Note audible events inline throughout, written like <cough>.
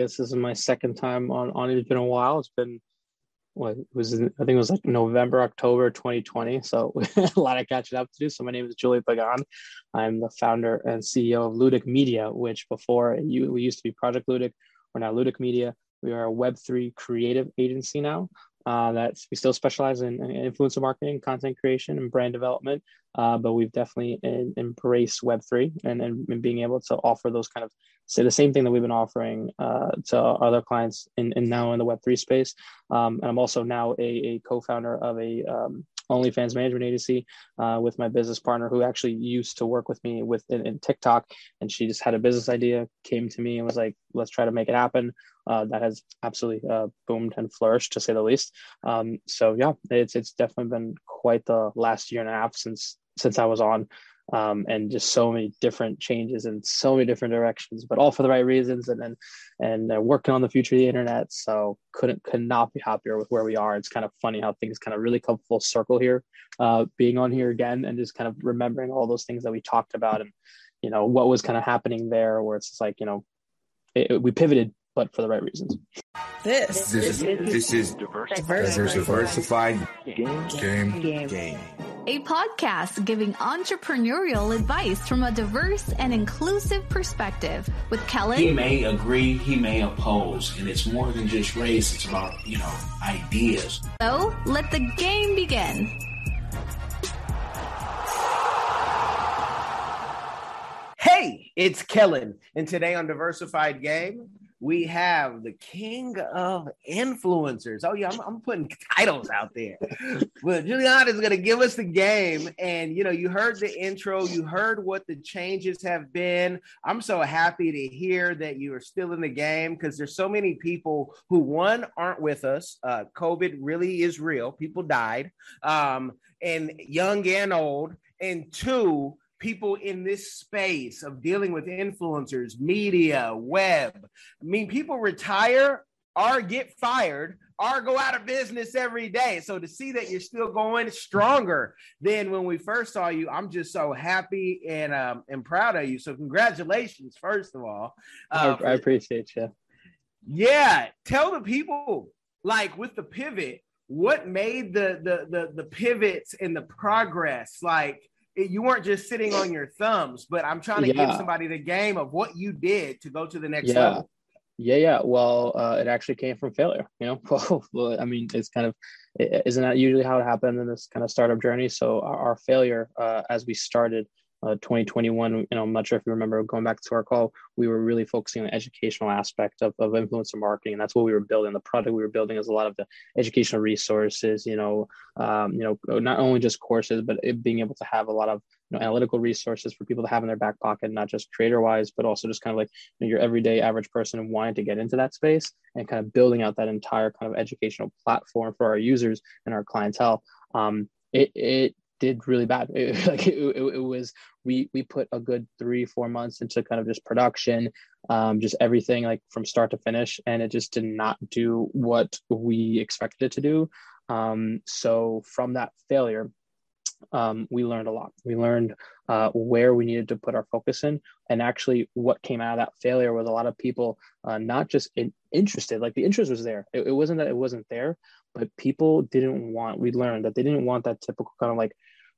guess this is my second time on on it. It's been a while. It's been what it was I think it was like November, October 2020. So <laughs> a lot of catching up to do. So my name is Julian Pagan. I'm the founder and CEO of Ludic Media, which before you we used to be Project Ludic. We're now Ludic Media. We are a Web3 creative agency now. Uh, that's we still specialize in, in, influencer marketing, content creation, and brand development. Uh, but we've definitely in, embraced Web three and, and, being able to offer those kind of say the same thing that we've been offering uh, to other clients in, in now in the Web three space. Um, and I'm also now a, a co-founder of a um, OnlyFans management agency uh, with my business partner who actually used to work with me with in, in, TikTok, and she just had a business idea, came to me and was like, "Let's try to make it happen." Uh, that has absolutely uh, boomed and flourished to say the least. Um, so yeah, it's it's definitely been quite the last year and a half since since I was on um, and just so many different changes in so many different directions, but all for the right reasons. And and and uh, working on the future of the internet. So couldn't could not be happier with where we are. It's kind of funny how things kind of really come full circle here, uh, being on here again and just kind of remembering all those things that we talked about and you know what was kind of happening there. Where it's just like you know it, it, we pivoted but for the right reasons. This, this is this is diversified, diversified game, game, game. game a podcast giving entrepreneurial advice from a diverse and inclusive perspective with Kellen. He may agree, he may oppose, and it's more than just race, it's about, you know, ideas. So let the game begin. Hey, it's Kellen, and today on Diversified Game, we have the king of influencers. Oh, yeah, I'm, I'm putting <laughs> titles out there. but Julian is going to give us the game. And, you know, you heard the intro, you heard what the changes have been. I'm so happy to hear that you are still in the game because there's so many people who, one, aren't with us. Uh, COVID really is real, people died, um, and young and old. And two, people in this space of dealing with influencers, media, web. I mean, people retire or get fired or go out of business every day. So to see that you're still going stronger than when we first saw you, I'm just so happy and um, and proud of you. So congratulations, first of all. Uh, I, I appreciate you. Yeah, tell the people like with the pivot, what made the the the, the pivots and the progress like you weren't just sitting on your thumbs, but I'm trying to yeah. give somebody the game of what you did to go to the next yeah. level. Yeah, yeah. Well, uh, it actually came from failure. You know, <laughs> well, I mean, it's kind of isn't that usually how it happened in this kind of startup journey? So our, our failure uh, as we started uh, 2021 you know i'm not sure if you remember going back to our call we were really focusing on the educational aspect of, of influencer marketing. And that's what we were building the product we were building is a lot of the educational resources you know um, you know not only just courses but being able to have a lot of you know, analytical resources for people to have in their back pocket not just creator wise but also just kind of like you know, your everyday average person wanting to get into that space and kind of building out that entire kind of educational platform for our users and our clientele. Um, it, it did really bad. <laughs> It, like it, it, it, was, we we put a good three four months into kind of just production, um, just everything like from start to finish, and it just did not do what we expected it to do. Um, so from that failure, um, we learned a lot. We learned uh, where we needed to put our focus in, and actually, what came out of that failure was a lot of people uh, not just in, interested. Like the interest was there. It, it wasn't that it wasn't there, but people didn't want. We learned that they didn't want that typical kind of like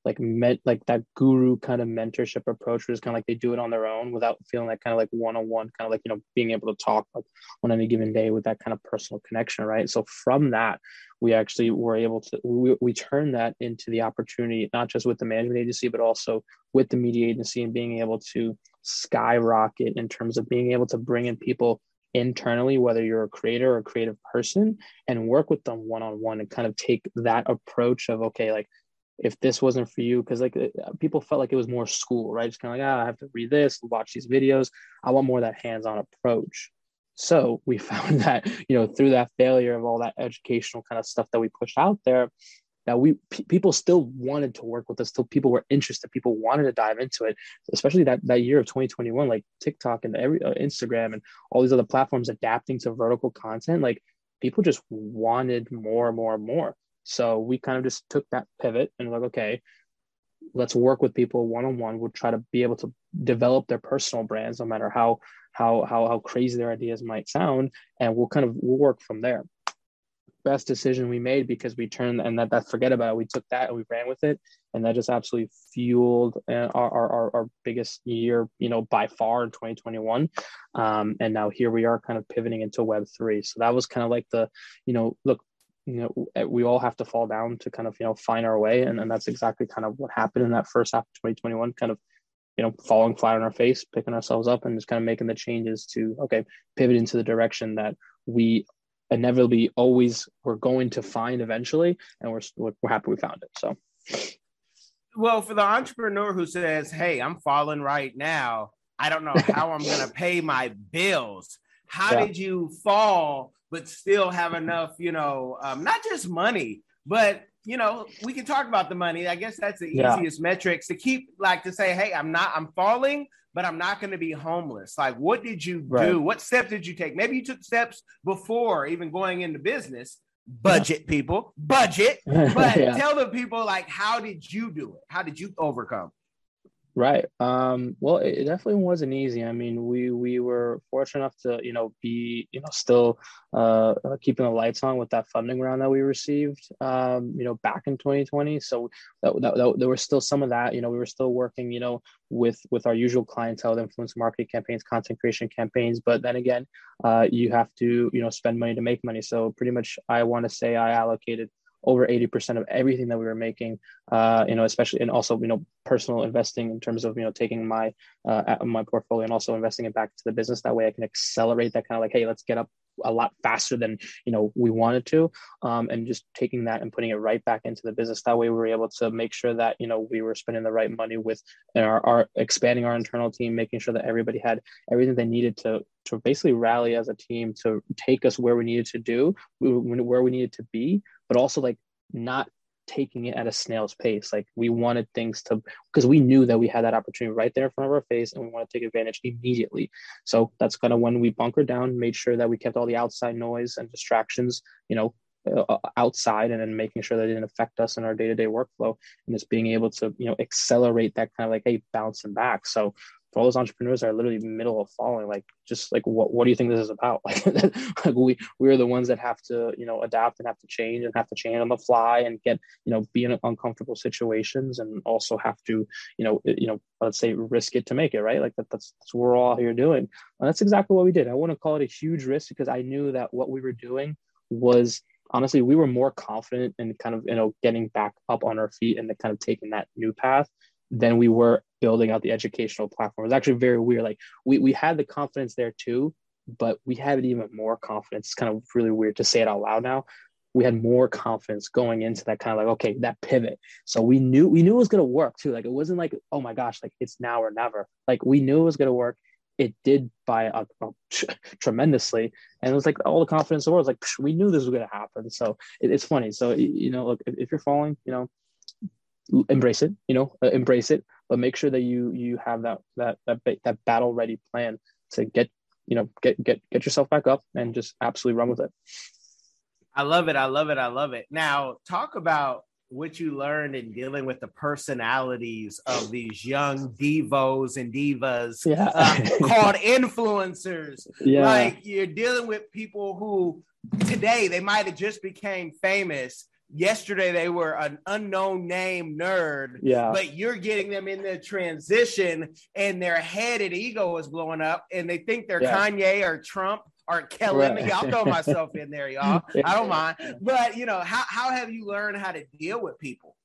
like met like that guru kind of mentorship approach where it's kind of like they do it on their own without feeling that kind of like one-on-one kind of like you know being able to talk like on any given day with that kind of personal connection right? So from that we actually were able to we, we turned that into the opportunity not just with the management agency but also with the media agency and being able to skyrocket in terms of being able to bring in people internally, whether you're a creator or a creative person, and work with them one on one and kind of take that approach of, okay, like if this wasn't for you because like uh, people felt like it was more school right? Just kind of like ah, i have to read this watch these videos. I want more of that hands-on approach. So we <laughs> found that you know through that failure of all that educational kind of stuff that we pushed out there that we p- people still wanted to work with us still people were interested people wanted to dive into it especially that that year of 2021 like tiktok and every uh, instagram and all these other platforms adapting to vertical content like people just wanted more and more and more so we kind of just took that pivot and like, okay, let's work with people one on one. We'll try to be able to develop their personal brands, no matter how how how how crazy their ideas might sound, and we'll kind of we'll work from there. Best decision we made because we turned and that that forget about it. We took that and we ran with it, and that just absolutely fueled uh, our our, our biggest year, you know, by far in 2021. Um, and now here we are, kind of pivoting into Web three. So that was kind of like the, you know, look, you know eh, we all have to fall down to kind of you know find our way. And, and that's exactly kind of what happened in that first half of 2021 kind of you know falling flat on our face picking ourselves up and just kind of making the changes to okay pivot into the direction that we inevitably always we're going to find eventually. And we're we're happy we found it. So. Well for the entrepreneur who says hey i'm falling right now. I don't know how i'm going <laughs> to pay my bills. How yeah. did you fall but still have enough, you know, um, not just money, but you know, we can talk about the money. I guess that's the yeah. easiest metrics to keep, like to say, hey, I'm not, I'm falling, but I'm not going to be homeless. Like, what did you right. do? What steps did you take? Maybe you took steps before even going into business. Budget, people, budget. <laughs> But yeah. tell the people, like, how did you do it? How did you overcome? Right. Um, well, it definitely wasn't easy. I mean, we we were fortunate enough to you know be you know still uh, uh, keeping the lights on with that funding round that we received. Um, you know, back in 2020. So that, that, that, there was still some of that. You know, we were still working. You know, with with our usual clientele, influence marketing campaigns, content creation campaigns. But then again, uh, you have to you know spend money to make money. So pretty much, I want to say I allocated over 80% of everything that we were making uh, you know especially and also you know personal investing in terms of you know taking my uh, my portfolio and also investing it back to the business. That way i can accelerate that kind of like hey let's get up a lot faster than you know we wanted to um, and just taking that and putting it right back into the business. That way we were able to make sure that you know we were spending the right money with our, our expanding our internal team making sure that everybody had everything they needed to to basically rally as a team to take us where we needed to do where we needed to be but also like not taking it at a snail's pace. Like we wanted things to, because we knew that we had that opportunity right there in front of our face and we want to take advantage immediately. So that's kind of when we bunkered down, made sure that we kept all the outside noise and distractions, you know, uh, outside and then making sure that it didn't affect us in our day-to-day workflow and just being able to you know accelerate that kind of like hey bouncing back so for all those entrepreneurs that are literally middle of falling, like just like what what do you think this is about? <laughs> Like, we we're the ones that have to you know adapt and have to change and have to change on the fly and get you know be in uncomfortable situations and also have to you know you know let's say risk it to make it right. Like that, that's that's what we're all here doing. And that's exactly what we did. I wouldn't call it a huge risk because I knew that what we were doing was honestly we were more confident in kind of you know getting back up on our feet and kind of taking that new path than we were building out the educational platform. It was actually very weird. Like we, we had the confidence there too, but we had it even more confidence. It's kind of really weird to say it out loud now. We had more confidence going into that kind of like, okay, that pivot. So we knew we knew it was gonna work too. Like it wasn't like, oh my gosh, like it's now or never. Like we knew it was gonna work. It did by uh, a, <laughs> a, tremendously, and it was like all the confidence in the world. Was like we knew this was gonna happen. So it, it's funny. So you know, look, if, if you're falling, you know, embrace it you know uh, embrace it but make sure that you you have that that that, that battle ready plan to get you know get get get yourself back up and just absolutely run with it. I love it. I love it. I love it. Now talk about what you learned in dealing with the personalities of these young divos and divas yeah. uh, <laughs> called influencers. Yeah. like you're dealing with people who today they might have just became famous yesterday they were an unknown name nerd yeah. but you're getting them in the transition and their head and ego is blowing up and they think they're yeah. kanye or trump or kelly. Right. i'll throw myself in there y'all. <laughs> I don't mind. But you know how, how have you learned how to deal with people?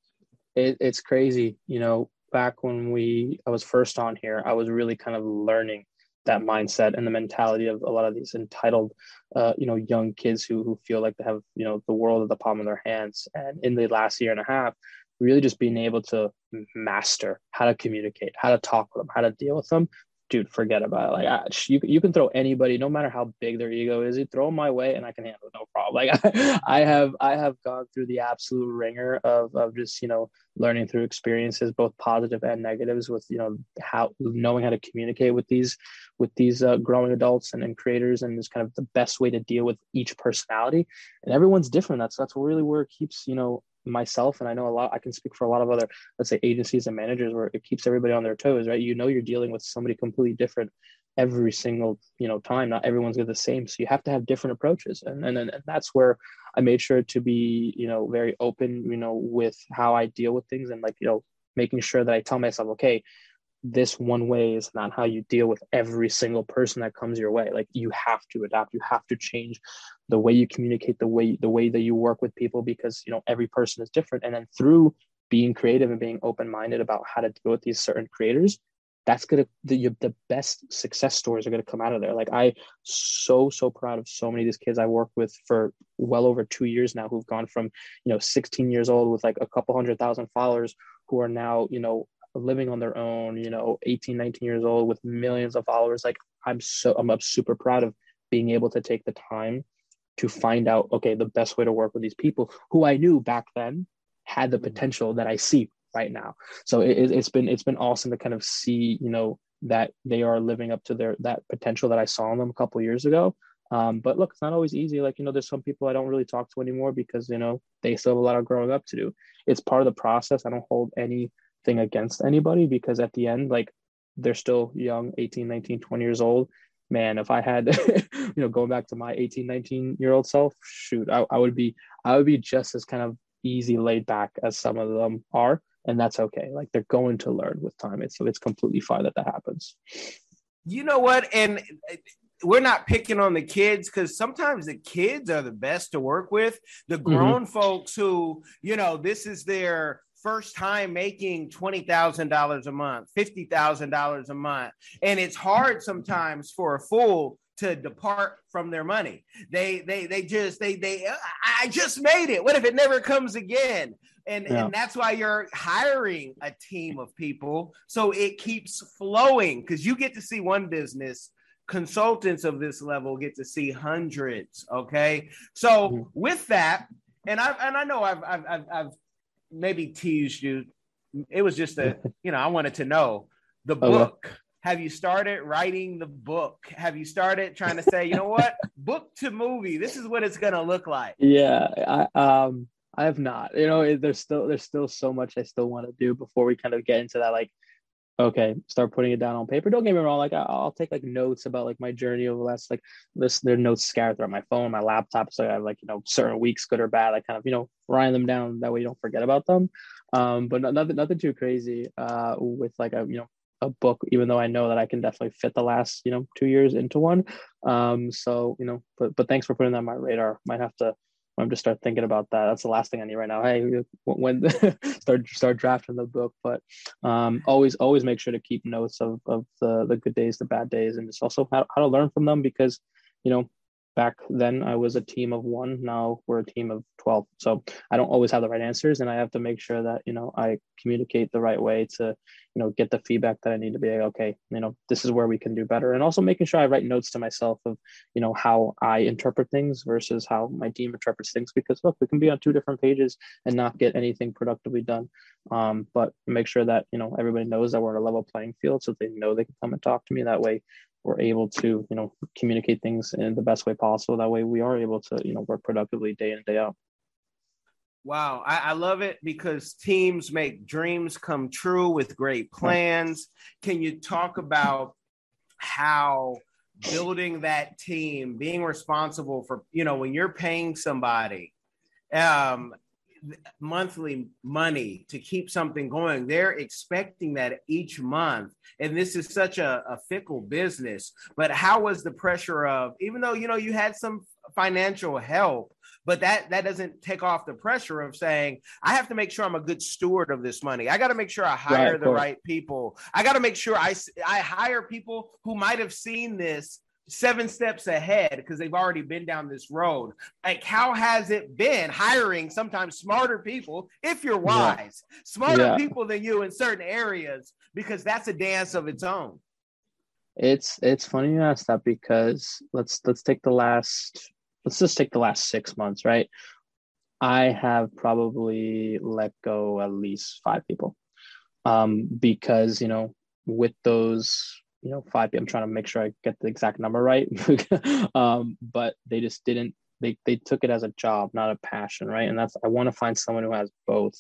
It, it's crazy. You know back when we i was first on here i was really kind of learning that mindset and the mentality of a lot of these entitled, uh, you know, young kids who who feel like they have you know the world at the palm of their hands. And in the last year and a half, really just being able to master how to communicate, how to talk with them, how to deal with them, dude, forget about it. Like, I, you, you can throw anybody, no matter how big their ego is, you throw them my way and I can handle it, no problem. Like, I, <laughs> I have, I have gone through the absolute ringer of, of just, you know, learning through experiences, both positive and negatives with, you know, how knowing how to communicate with these, with these uh, growing adults and, and creators and is kind of the best way to deal with each personality and everyone's different. That's, that's really where it keeps, you know, myself and i know a lot i can speak for a lot of other let's say agencies and managers where it keeps everybody on their toes right? You know you're dealing with somebody completely different every single you know time. Not everyone's the same so you have to have different approaches. And, and and that's where i made sure to be you know very open you know with how i deal with things and like you know making sure that i tell myself okay this one way is not how you deal with every single person that comes your way. Like you have to adapt. You have to change the way you communicate the way the way that you work with people because you know every person is different and then through being creative and being open-minded about how to deal with these certain creators that's gonna the, the best success stories are gonna come out of there like i so so proud of so many of these kids i work with for well over two years now who've gone from you know 16 years old with like a couple hundred thousand followers who are now you know living on their own, you know, 18, 19 years old with millions of followers. Like I'm so I'm super proud of being able to take the time to find out, okay, the best way to work with these people who I knew back then had the mm-hmm. potential that I see right now. So it, it's been it's been awesome to kind of see, you know, that they are living up to their that potential that I saw in them a couple years ago. Um, but look, it's not always easy. Like, you know, there's some people I don't really talk to anymore because, you know, they still have a lot of growing up to do. It's part of the process. I don't hold anything against anybody because at the end like they're still young 18 19 20 years old man if i had <laughs> you know going back to my 18 19 year old self shoot I, I would be i would be just as kind of easy laid back as some of them are and that's okay like they're going to learn with time it's so it's completely fine that that happens you know what and uh, we're not picking on the kids because sometimes the kids are the best to work with the mm-hmm. grown mm-hmm. folks who you know this is their first time making $20,000 a month, $50,000 a month. And it's hard sometimes for a fool to depart from their money. They they they just they they I just made it. What if it never comes again? And yeah. and that's why you're hiring a team of people so it keeps flowing cuz you get to see one business consultants of this level get to see hundreds, okay? So mm-hmm. with that and I and I know I've I've I've, I've maybe teased you. It was just a, <laughs> you know, I wanted to know the book. Have you started writing the book? Have you started trying to say, you know what, <laughs> book to movie? This is what it's gonna look like. Yeah, I um, I have not. You know, there's still there's still so much I still want to do before we kind of get into that like okay start putting it down on paper. Don't get me wrong like i'll take like notes about like my journey over the last like this there are notes scattered throughout my phone my laptop so i have like you know certain weeks good or bad i kind of you know write them down that way you don't forget about them. Um but nothing nothing too crazy uh with like a you know a book even though i know that i can definitely fit the last you know two years into one. Um so you know but but thanks for putting that on my radar. Might have to I'm just start thinking about that. That's the last thing I need right now. Hey, when <laughs> start start drafting the book, but um, always always make sure to keep notes of of the the good days, the bad days, and just also how, how to learn from them because you know back then I was a team of one. Now we're a team of 12. So I don't always have the right answers and I have to make sure that, you know, I communicate the right way to, you know, get the feedback that I need to be like, okay, you know, this is where we can do better. And also making sure I write notes to myself of, you know, how I interpret things versus how my team interprets things because look, we can be on two different pages and not get anything productively done. Um, but make sure that, you know, everybody knows that we're on a level playing field so they know they can come and talk to me that way we're able to you know communicate things in the best way possible. That way we are able to you know work productively day in and day out. Wow. I, I love it because teams make dreams come true with great plans. Can you talk about how building that team being responsible for you know when you're paying somebody um monthly money to keep something going. They're expecting that each month. And this is such a, a, fickle business. But how was the pressure of, even though, you know, you had some financial help, but that that doesn't take off the pressure of saying i have to make sure i'm a good steward of this money i got to make sure i hire right, the right people i got to make sure i i hire people who might have seen this seven steps ahead because they've already been down this road. Like, how has it been hiring sometimes smarter people, if you're wise, yeah. smarter yeah. people than you in certain areas, because that's a dance of its own. It's it's funny you ask that because let's let's take the last let's just take the last six months, right? I have probably let go at least five people. Um, because you know, with those you know, five. I'm trying to make sure I get the exact number right. <laughs> um, but they just didn't they they took it as a job, not a passion, right? And that's I want to find someone who has both,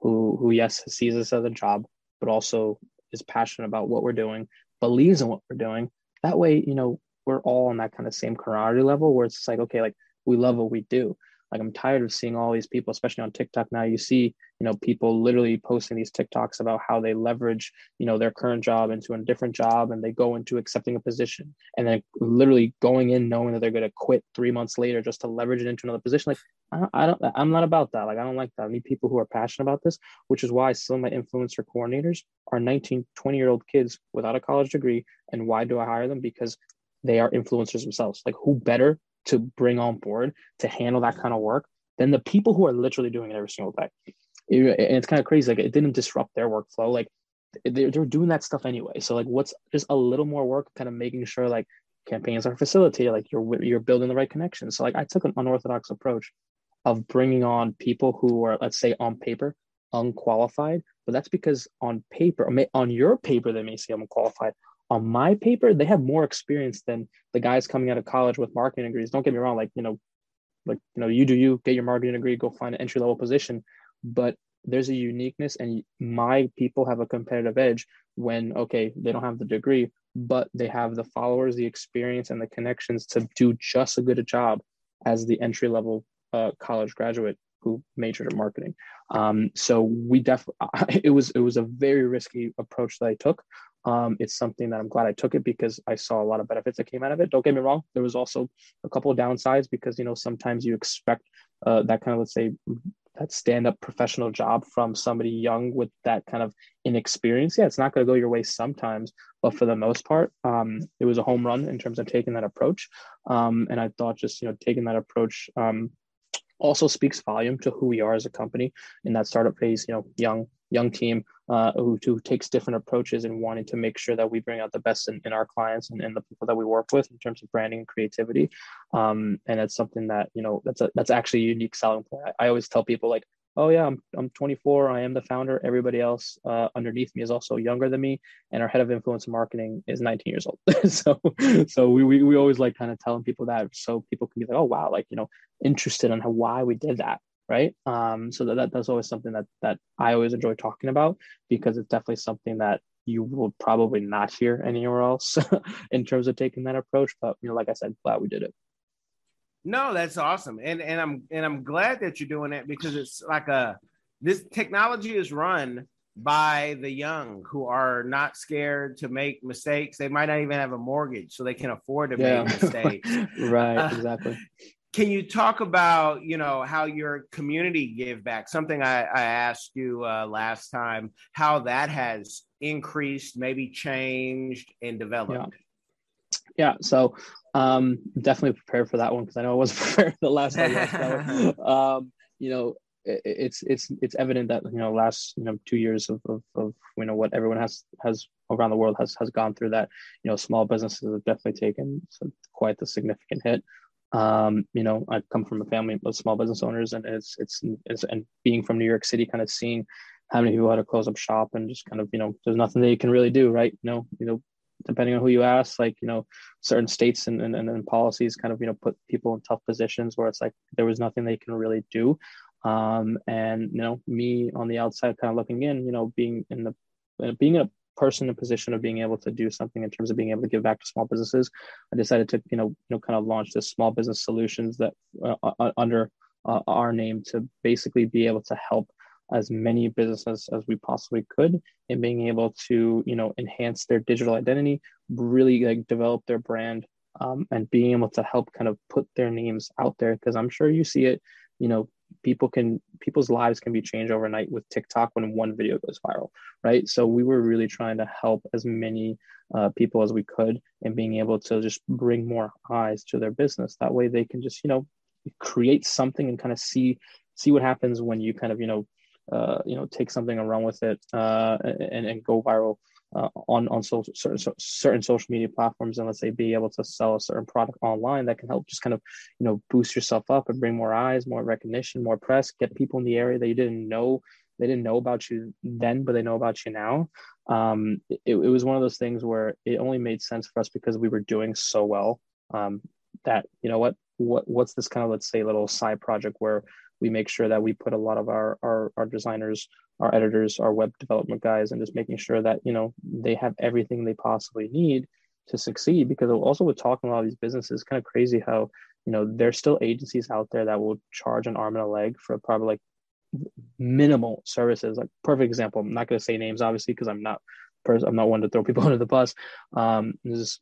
who who yes sees this as a job, but also is passionate about what we're doing, believes in what we're doing. That way, you know, we're all on that kind of same camaraderie level where it's like, okay, like we love what we do. Like I'm tired of seeing all these people, especially on TikTok now. You see, you know, people literally posting these TikToks about how they leverage, you know, their current job into a different job and they go into accepting a position and then literally going in knowing that they're going to quit three months later just to leverage it into another position. Like I don't, I'm not about that. Like I don't like that. I need people who are passionate about this, which is why some of my influencer coordinators are 19, 20 year old kids without a college degree. And why do I hire them? Because they are influencers themselves. Like who better to bring on board to handle that kind of work than the people who are literally doing it every single day. and it's kind of crazy. Like it didn't disrupt their workflow. Like they're, they're doing that stuff anyway. So like what's just a little more work, kind of making sure like campaigns are facilitated, like you're you're building the right connections. So like I took an unorthodox approach of bringing on people who are let's say on paper unqualified, but that's because on paper, on your paper, they may say I'm unqualified on my paper, they have more experience than the guys coming out of college with marketing degrees. Don't get me wrong, like, you know, like, you know, you do you, get your marketing degree, go find an entry level position. But there's a uniqueness, and my people have a competitive edge when, okay, they don't have the degree, but they have the followers, the experience, and the connections to do just as good a job as the entry level uh, college graduate who majored in marketing. Um, so we definitely, <laughs> it was it was a very risky approach that I took, um, it's something that I'm glad I took it because I saw a lot of benefits that came out of it. Don't get me wrong, there was also a couple of downsides because you know sometimes you expect uh, that kind of let's say that stand-up professional job from somebody young with that kind of inexperience. Yeah, it's not going to go your way sometimes, but for the most part, um, it was a home run in terms of taking that approach. Um, and I thought just you know taking that approach um, also speaks volume to who we are as a company in that startup phase. You know, young young team uh, who, who takes different approaches and wanting to make sure that we bring out the best in, in our clients and, and the people that we work with in terms of branding and creativity. Um, and it's something that, you know, that's a, that's actually a unique selling point. I, I always tell people like, oh yeah, I'm, I'm 24. I am the founder. Everybody else uh, underneath me is also younger than me. And our head of influencer marketing is 19 years old. <laughs> so, so we, we, we always like kind of telling people that so people can be like, oh wow, like, you know, interested in how, why we did that right um, so that, that that's always something that that i always enjoy talking about because it's definitely something that you will probably not hear anywhere else <laughs> in terms of taking that approach but you know like i said glad we did it no that's awesome and and i'm and i'm glad that you're doing that because it's like a this technology is run by the young who are not scared to make mistakes. They might not even have a mortgage, so they can afford to yeah. make <laughs> mistakes. right, uh, exactly can you talk about you know how your community give back? Something i, I asked you uh, last time how that has increased maybe changed and developed. Yeah, yeah. so um definitely prepared for that one because i know i wasn't <laughs> prepared the last time <laughs> um you know it, it's it's it's evident that you know last you know two years of, of, of you know what everyone has has around the world has has gone through that you know small businesses have definitely taken quite the significant hit um, you know, I come from a family of small business owners, and it's, it's it's and being from New York City, kind of seeing how many people had to close up shop, and just kind of you know, there's nothing you can really do, right? You know, you know, depending on who you ask, like you know, certain states and and, and policies kind of you know put people in tough positions where it's like there was nothing they can really do. Um, and you know, me on the outside, kind of looking in, you know, being in the being in a person in position of being able to do something in terms of being able to give back to small businesses, I decided to you know you know kind of launch this small business solutions that uh, uh, under uh, our name to basically be able to help as many businesses as we possibly could in being able to you know enhance their digital identity, really like develop their brand. Um, and being able to help kind of put their names out there because I'm sure you see it, you know, people can people's lives can be changed overnight with TikTok when one video goes viral, right? So we were really trying to help as many uh, people as we could and being able to just bring more eyes to their business. That way they can just you know create something and kind of see see what happens when you kind of you know uh, you know take something and run with it uh, and and go viral uh, on on social certain, certain social media platforms and let's say be able to sell a certain product online that can help just kind of you know boost yourself up and bring more eyes more recognition more press get people in the area that you didn't know they didn't know about you then but they know about you now. Um, it, it was one of those things where it only made sense for us because we were doing so well. Um, that you know what what what's this kind of let's say little side project where we make sure that we put a lot of our our, our designers our editors our web development guys and just making sure that you know they have everything they possibly need to succeed because also with talking a lot of these businesses kind of crazy how you know there's still agencies out there that will charge an arm and a leg for probably like minimal services. Like perfect example i'm not going to say names obviously because i'm not i'm not one to throw people <laughs> under the bus. Um this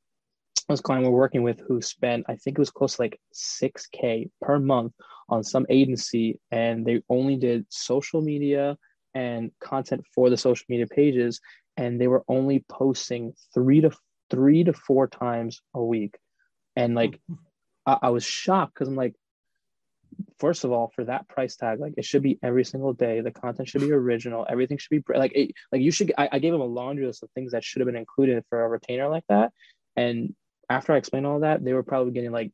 this client we're working with who spent i think it was close to like 6k per month on some agency and they only did social media and content for the social media pages and they were only posting three to three to four times a week. And like i, I was shocked because i'm like first of all for that price tag like it should be every single day. The content should be original. Everything should be like it, like you should I, I gave them a laundry list of things that should have been included for a retainer like that. And after i explained all that they were probably getting like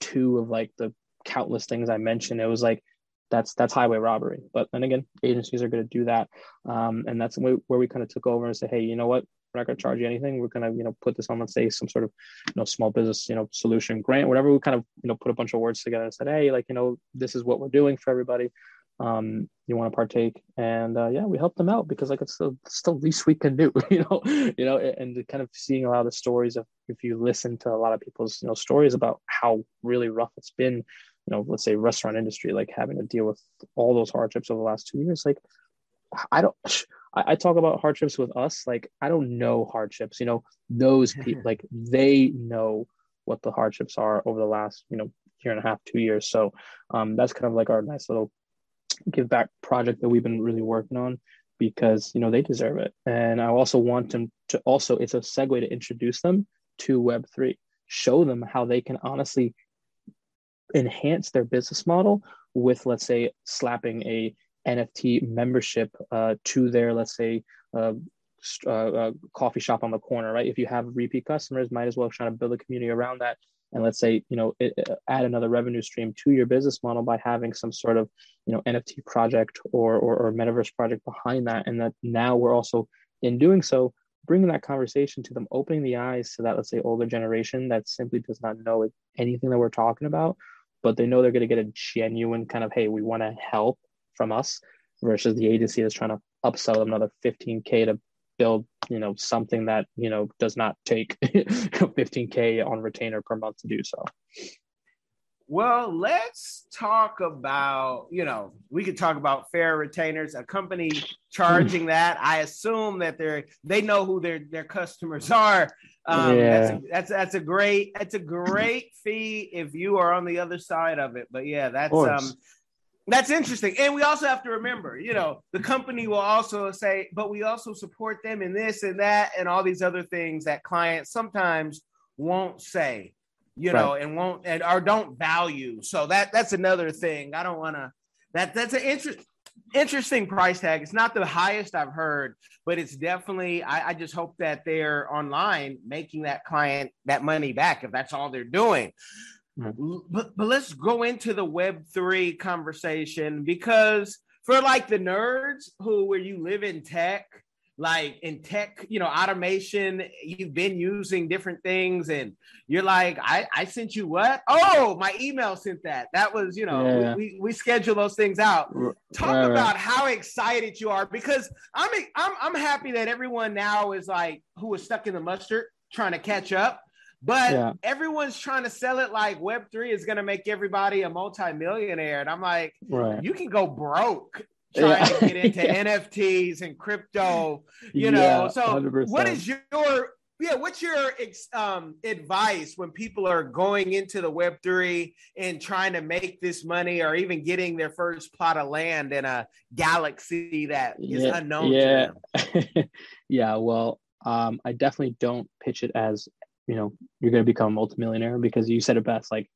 two of like the countless things i mentioned it was like that's that's highway robbery but then again agencies are going to do that um, and that's where we kind of took over and said hey you know what we're not going to charge you anything. We're going to, you know, put this on, let's say, some sort of, you know, small business, you know, solution grant, whatever. We kind of, you know, put a bunch of words together and said, hey, like, you know, this is what we're doing for everybody. Um, you want to partake, and uh, yeah, we helped them out because like it's the, it's the least we can do, <laughs> you know, you know, and kind of seeing a lot of the stories of if you listen to a lot of people's, you know, stories about how really rough it's been, you know, let's say restaurant industry, like having to deal with all those hardships over the last two years, like I don't <sniffs> I, I, talk about hardships with us. Like I don't know hardships. You know, those <laughs> people like they know what the hardships are over the last you know year and a half, two years. So um, that's kind of like our nice little <sniffs> give back project that we've been really working on because you know they deserve it. And I also want them to also it's a segue to introduce them to Web three, show them how they can honestly enhance their business model with let's say slapping a NFT membership uh, to their, let's say, uh, uh, uh, coffee shop on the corner, right? If you have repeat customers, might as well try to build a community around that. And let's say, you know, it, add another revenue stream to your business model by having some sort of, you know, NFT project or, or, or metaverse project behind that. And that now we're also, in doing so, bringing that conversation to them, opening the eyes to that, let's say, older generation that simply does not know anything that we're talking about, but they know they're going to get a genuine kind of, hey, we want to help from us versus the agency that's trying to upsell them another 15k to build you know something that you know does not take <laughs> 15k on retainer per month to do so. Well let's talk about you know we could talk about fair retainers a company charging <laughs> that. I assume that they're they know who their their customers are um, yeah. that's, a, that's that's a great that's a great fee if you are on the other side of it but yeah that's um that's interesting. And we also have to remember, you know, the company will also say, but we also support them in this and that and all these other things that clients sometimes won't say, you right. know, and won't and or don't value. So that that's another thing. I don't want to that that's an interest interesting price tag. It's not the highest I've heard, but it's definitely I, I just hope that they're online making that client that money back if that's all they're doing. Mm-hmm. But, but let's go into the Web3 conversation because for like the nerds who, where you live in tech, like in tech, you know, automation, you've been using different things and you're like, I, I sent you what? Oh, my email sent that. That was, you know, yeah. we, we schedule those things out. Talk right, about right. how excited you are because I'm, I'm, I'm happy that everyone now is like, who was stuck in the mustard trying to catch up but yeah. everyone's trying to sell it like Web3 is going to make everybody a multimillionaire. And I'm like, right. you can go broke trying yeah. to get <laughs> into NFTs and crypto, you know. so 100%. what is your yeah, what's your um, advice when people are going into the Web3 and trying to make this money or even getting their first plot of land in a galaxy that is yeah, unknown yeah. <laughs> yeah, well, um, I definitely don't pitch it as you know you're going to become a multimillionaire because you said it best like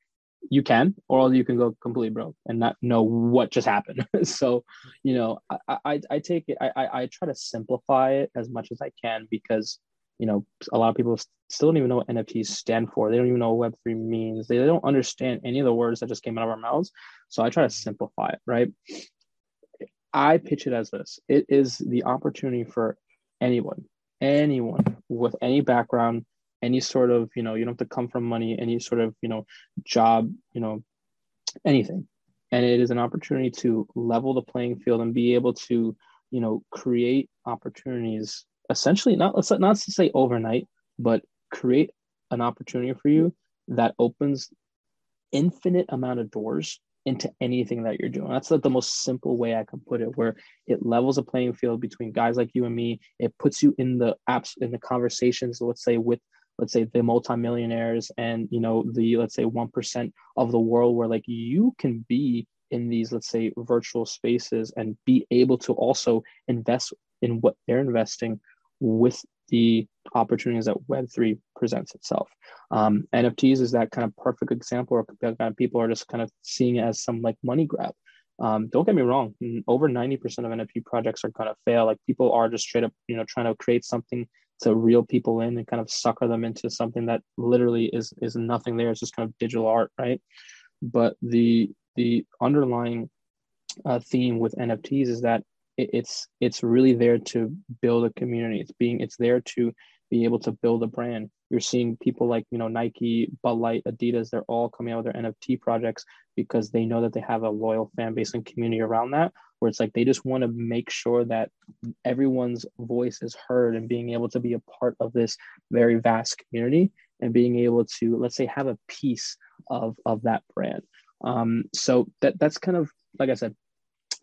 you can or you can go completely broke and not know what just happened. <laughs> So you know I, I, I take it I, I try to simplify it as much as i can because you know a lot of people still don't even know what nfts stand for. They don't even know what web3 means. They don't understand any of the words that just came out of our mouths. So i try to simplify it right? I pitch it as this. It is the opportunity for anyone anyone with any background any sort of you know you don't have to come from money any sort of you know job you know anything and it is an opportunity to level the playing field and be able to you know create opportunities essentially not let's not to say overnight but create an opportunity for you that opens infinite amount of doors into anything that you're doing. That's like the most simple way I can put it, where it levels a playing field between guys like you and me. It puts you in the apps in the conversations, let's say with let's say the multimillionaires and you know the let's say 1% of the world where like you can be in these let's say virtual spaces and be able to also invest in what they're investing with the opportunities that web3 presents itself. Um, nfts is that kind of perfect example where of people are just kind of seeing it as some like money grab. Um, don't get me wrong over 90% of nft projects are going to fail. Like people are just straight up you know trying to create something to reel people in and kind of sucker them into something that literally is is nothing there. It's just kind of digital art, right? But the the underlying uh, theme with NFTs is that it, it's it's really there to build a community. It's being it's there to be able to build a brand. You're seeing people like you know Nike, Bud Light, Adidas. They're all coming out with their NFT projects because they know that they have a loyal fan base and community around that where it's like they just want to make sure that everyone's voice is heard and being able to be a part of this very vast community and being able to let's say have a piece of of that brand um, so that that's kind of like i said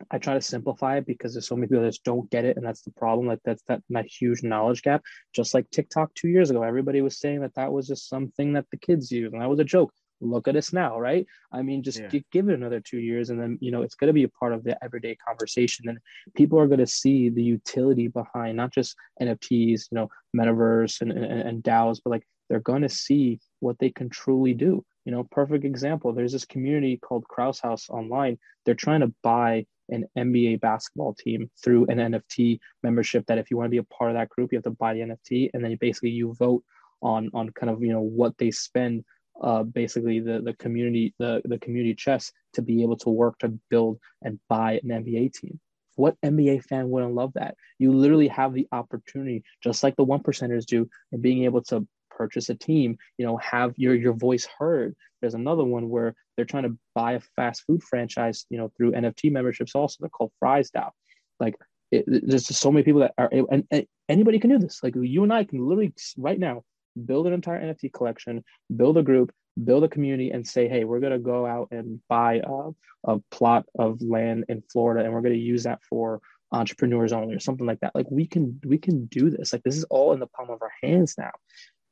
I try to simplify it because there's so many people that just don't get it, and that's the problem. Like that's that that huge knowledge gap. Just like TikTok two years ago, everybody was saying that that was just something that the kids use, and that was a joke look at us now, right? I mean, just yeah. give it another two years, and then you know it's going to be a part of the everyday conversation, and people are going to see the utility behind not just NFTs, you know, metaverse and and, and DAOs, but like they're going to see what they can truly do. You know, perfect example. There's this community called Krause House online. They're trying to buy an NBA basketball team through an NFT membership. That if you want to be a part of that group, you have to buy the NFT, and then basically you vote on on kind of you know what they spend uh, basically the the community the the community chest to be able to work to build and buy an NBA team. What NBA fan wouldn't love that? You literally have the opportunity, just like the one percenters do, and being able to purchase a team. You know, have your your voice heard. There's another one where they're trying to buy a fast food franchise. You know, through NFT memberships. Also, they're called Fries DAO. Like it, there's just so many people that are and, and anybody can do this. Like you and I can literally right now build an entire NFT collection, build a group, build a community, and say, hey, we're going to go out and buy a, a plot of land in Florida and we're going to use that for entrepreneurs only or something like that. Like we can we can do this. Like this is all in the palm of our hands now.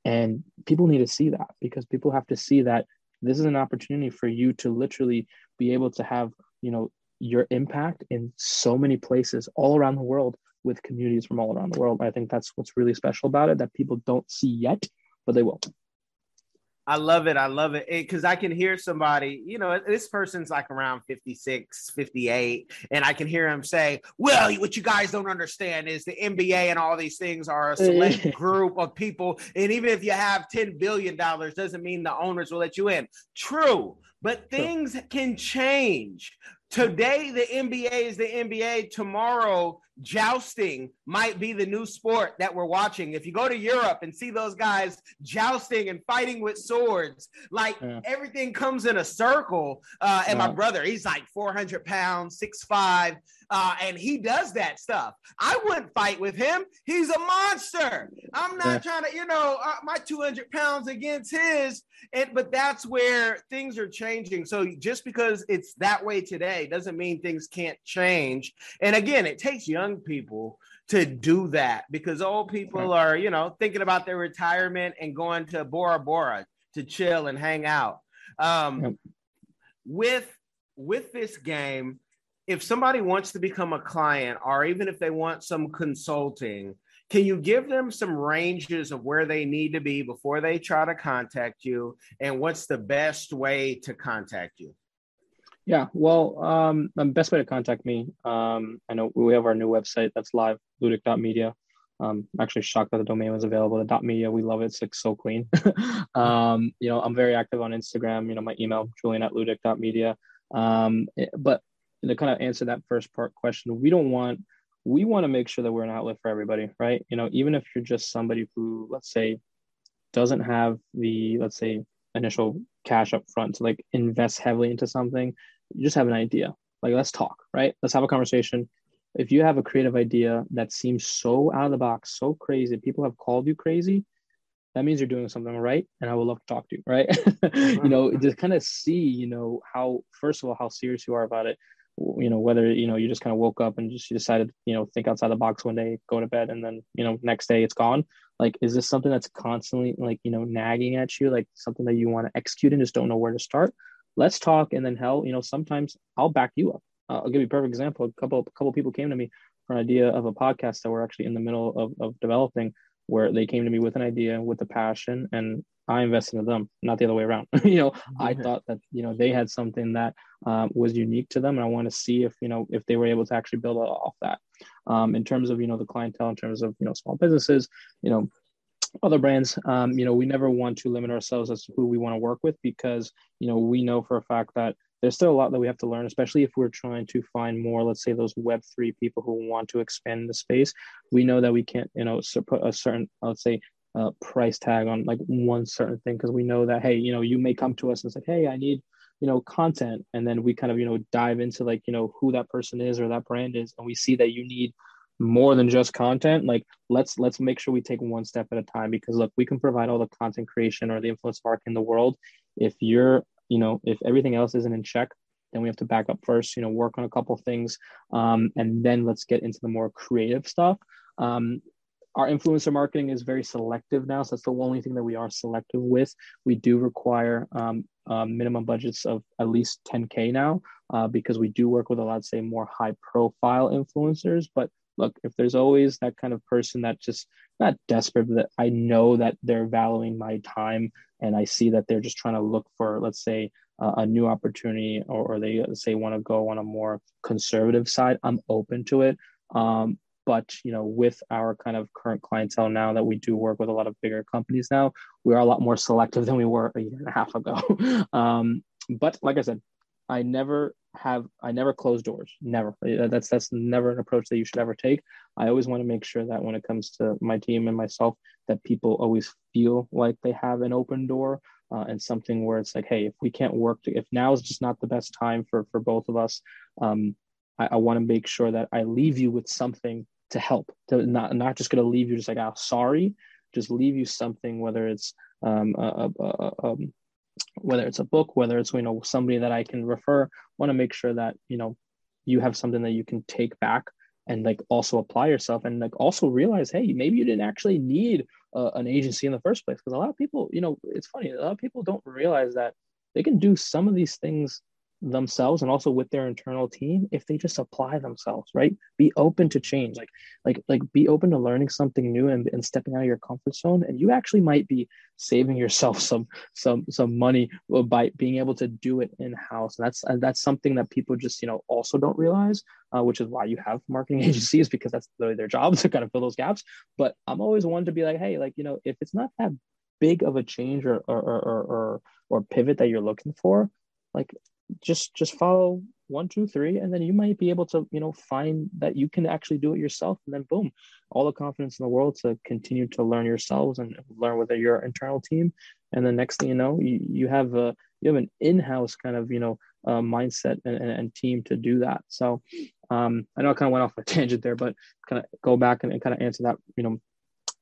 And people need to see that because people have to see that this is an opportunity for you to literally be able to have, you know, your impact in so many places all around the world with communities from all around the world. I think that's what's really special about it that people don't see yet, but they will. I love it. I love it. Because I can hear somebody, you know, this person's like around 56, 58, and I can hear him say, Well, what you guys don't understand is the NBA and all these things are a select <laughs> group of people. And even if you have $10 billion, doesn't mean the owners will let you in. True, but things can change. Today, the NBA is the NBA. Tomorrow, jousting might be the new sport that we're watching. If you go to Europe and see those guys jousting and fighting with swords, like yeah. everything comes in a circle. Uh, and yeah. my brother, he's like 400 pounds, six five, uh, and he does that stuff. I wouldn't fight with him. He's a monster. I'm not yeah. trying to, you know, uh, my 200 pounds against his. And but that's where things are changing. So just because it's that way today doesn't mean things can't change. And again, it takes young people to do that because old people are, you know, thinking about their retirement and going to Bora Bora to chill and hang out. Um, yep. With with this game, if somebody wants to become a client or even if they want some consulting, can you give them some ranges of where they need to be before they try to contact you and what's the best way to contact you? Yeah, well, um, the best way to contact me, um, I know we have our new website that's live, ludic.media. Um, I'm actually shocked that the domain was available. The dot media, we love it. It's like so clean. <laughs> um, you know, I'm very active on Instagram. You know, my email, julian at ludic.media. Um, but to kind of answer that first part question, we don't want we want to make sure that we're an outlet for everybody, right? You know, even if you're just somebody who, let's say, doesn't have the let's say initial cash up front to like invest heavily into something, you just have an idea. Like let's talk, right? Let's have a conversation. If you have a creative idea that seems so out of the box, so crazy, people have called you crazy, that means you're doing something right and i would love to talk to you right <laughs> you know mm-hmm. just kind of see you know how first of all how serious you are about it you know whether you know you just kind of woke up and just you decided you know think outside the box one day go to bed and then you know next day it's gone like is this something that's constantly like you know nagging at you like something that you want to execute and just don't know where to start let's talk and then hell you know sometimes i'll back you up uh, i'll give you a perfect example a couple a couple people came to me for an idea of a podcast that we're actually in the middle of, of developing where they came to me with an idea with a passion and I invested in them, not the other way around. <laughs> you know, I thought that you know they had something that um, was unique to them, and I want to see if you know if they were able to actually build off that. Um, in terms of you know the clientele, in terms of you know small businesses, you know other brands um, you know we never want to limit ourselves as to who we want to work with because you know we know for a fact that there's still a lot that we have to learn especially if we're trying to find more let's say those web3 people who want to expand the space. We know that we can't you know put a certain let's say uh, price tag on like one certain thing because we know that hey you know you may come to us and say hey i need you know content. And then we kind of you know dive into like you know who that person is or that brand is and we see that you need more than just content like let's let's make sure we take one step at a time because look we can provide all the content creation or the influence marketing in the world if you're you know if everything else isn't in check then we have to back up first you know work on a couple things um, and then let's get into the more creative stuff um, our influencer marketing is very selective now. So that's the only thing that we are selective with. We do require um, uh, minimum budgets of at least 10K now uh, because we do work with a lot, say, more high profile influencers. But look, if there's always that kind of person that just not desperate, but that I know that they're valuing my time and I see that they're just trying to look for, let's say, uh, a new opportunity or, or they say want to go on a more conservative side, I'm open to it. Um, but you know with our kind of current clientele now that we do work with a lot of bigger companies now we are a lot more selective than we were a year and a half ago <laughs> um, but like i said i never have i never close doors never. That's that's never an approach that you should ever take. I always want to make sure that when it comes to my team and myself that people always feel like they have an open door uh, and something where it's like hey if we can't work to, if now is just not the best time for for both of us um, I, I want to make sure that I leave you with something to help to not not just going to leave you just like oh sorry. Just leave you something whether it's um, a, a, a, um, whether it's a book whether it's you know somebody that i can refer want to make sure that you know you have something that you can take back and like also apply yourself and like also realize hey maybe you didn't actually need uh, an agency in the first place because a lot of people you know it's funny a lot of people don't realize that they can do some of these things themselves and also with their internal team if they just apply themselves right? Be open to change. Like like like be open to learning something new and, and stepping out of your comfort zone. And you actually might be saving yourself <laughs> some some some money by being able to do it in house and that's and that's something that people just you know also don't realize uh, which is why you have marketing <laughs> agencies because that's literally their job <laughs> to kind of fill those gaps. But i'm always one to be like hey like you know if it's not that big of a change or or or or, or pivot that you're looking for like just just follow one two three and then you might be able to you know find that you can actually do it yourself. And then boom all the confidence in the world to continue to learn yourselves and learn with your internal team. And the next thing you know you, you have a you have an in-house kind of you know uh, mindset and, and, and, team to do that. So um, i know i kind of went off a <laughs> tangent there but kind of go back and, and kind of answer that you know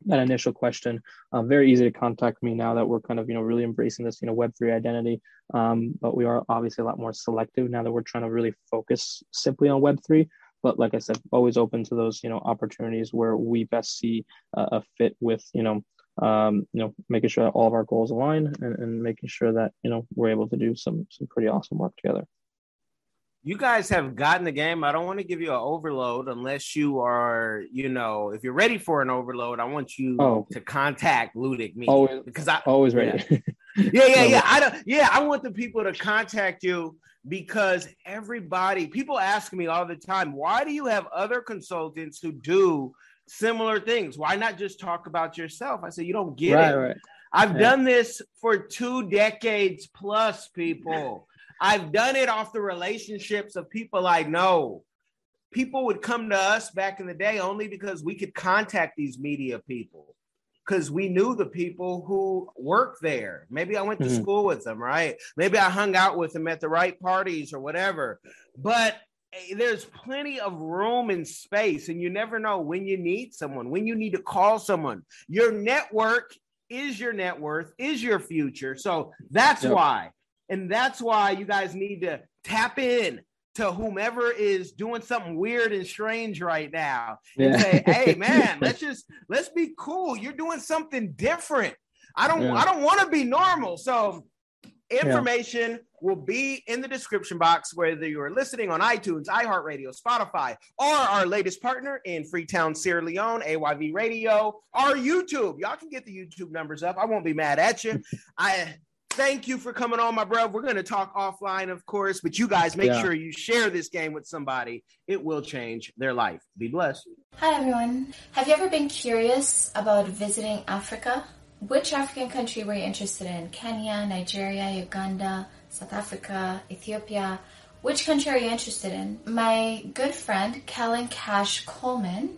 that initial question. Uh, very easy to contact me now that we're kind of you know really embracing this you know Web three identity. Um, but we are obviously a lot more selective now that we're trying to really focus simply on Web three. But like I said, always open to those you know opportunities where we best see uh, a fit with you know um, you know making sure that all of our goals align and, and making sure that you know we're able to do some some pretty awesome work together you guys have gotten the game. I don't want to give you an overload unless you are, you know, if you're ready for an overload, I want you oh. to contact Ludic me always, because I always ready. Yeah. yeah, yeah, yeah. I don't. Yeah, I want the people to contact you because everybody, people ask me all the time, why do you have other consultants who do similar things? Why not just talk about yourself? I say you don't get right, it. Right. I've done this for two decades plus, people. I've done it off the relationships of people I know. People would come to us back in the day only because we could contact these media people. because we knew the people who worked there. Maybe I went to mm-hmm. school with them, right? Maybe I hung out with them at the right parties or whatever. But eh, there's plenty of room and space, and you never know when you need someone, when you need to call someone. Your network is your net worth, is your future. So that's yep. why. And that's why you guys need to tap in to whomever is doing something weird and strange right now and yeah. say, "Hey, <laughs> man, let's just let's be cool. You're doing something different. I don't yeah. I don't want to be normal." So, information yeah. will be in the description box whether you're listening on iTunes, iHeartRadio, Spotify, or our latest partner in Freetown, Sierra Leone, AYV Radio, our YouTube. Y'all can get the YouTube numbers up. I won't be mad at you. <laughs> I thank you for coming on, my bro. We're going to talk offline, of course, but you guys make yeah. sure you share this game with somebody. It will change their life. Be blessed. Hi, everyone. Have you ever been curious about visiting Africa? Which African country were you interested in? Kenya, Nigeria, Uganda, South Africa, Ethiopia? Which country are you interested in? My good friend, Kellen Cash Coleman,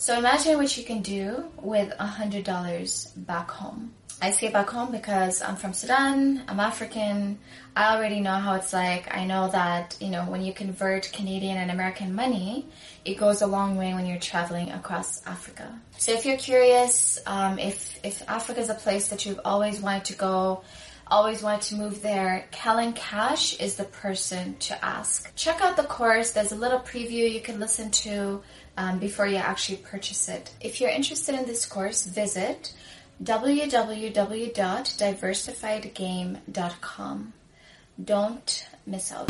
So imagine what you can do with a hundred dollars back home. I say back home because I'm from Sudan, I'm African, I already know how it's like. I know that, you know, when you convert Canadian and American money, it goes a long way when you're traveling across Africa. So if you're curious, um, if, if Africa is a place that you've always wanted to go, always wanted to move there, Kellen Cash is the person to ask. Check out the course. There's a little preview you can listen to um, before you actually purchase it. If you're interested in this course, visit www.diversifiedgame.com. Don't miss out.